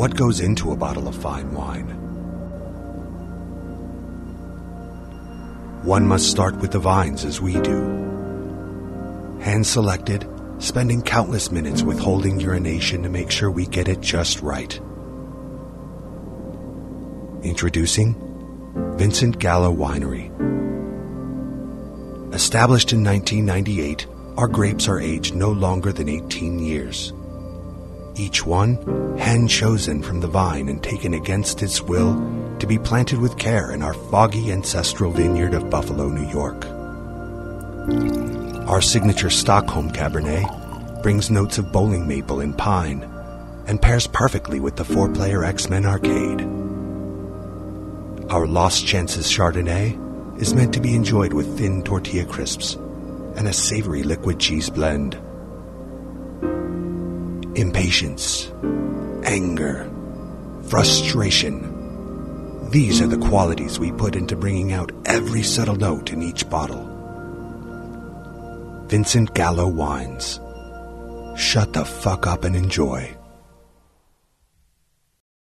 What goes into a bottle of fine wine? One must start with the vines as we do. Hand selected, spending countless minutes withholding urination to make sure we get it just right. Introducing Vincent Gallo Winery. Established in 1998, our grapes are aged no longer than 18 years. Each one hand chosen from the vine and taken against its will to be planted with care in our foggy ancestral vineyard of Buffalo, New York. Our signature Stockholm Cabernet brings notes of bowling maple and pine and pairs perfectly with the four player X Men arcade. Our Lost Chances Chardonnay is meant to be enjoyed with thin tortilla crisps and a savory liquid cheese blend. Impatience, anger, frustration. These are the qualities we put into bringing out every subtle note in each bottle. Vincent Gallo Wines. Shut the fuck up and enjoy.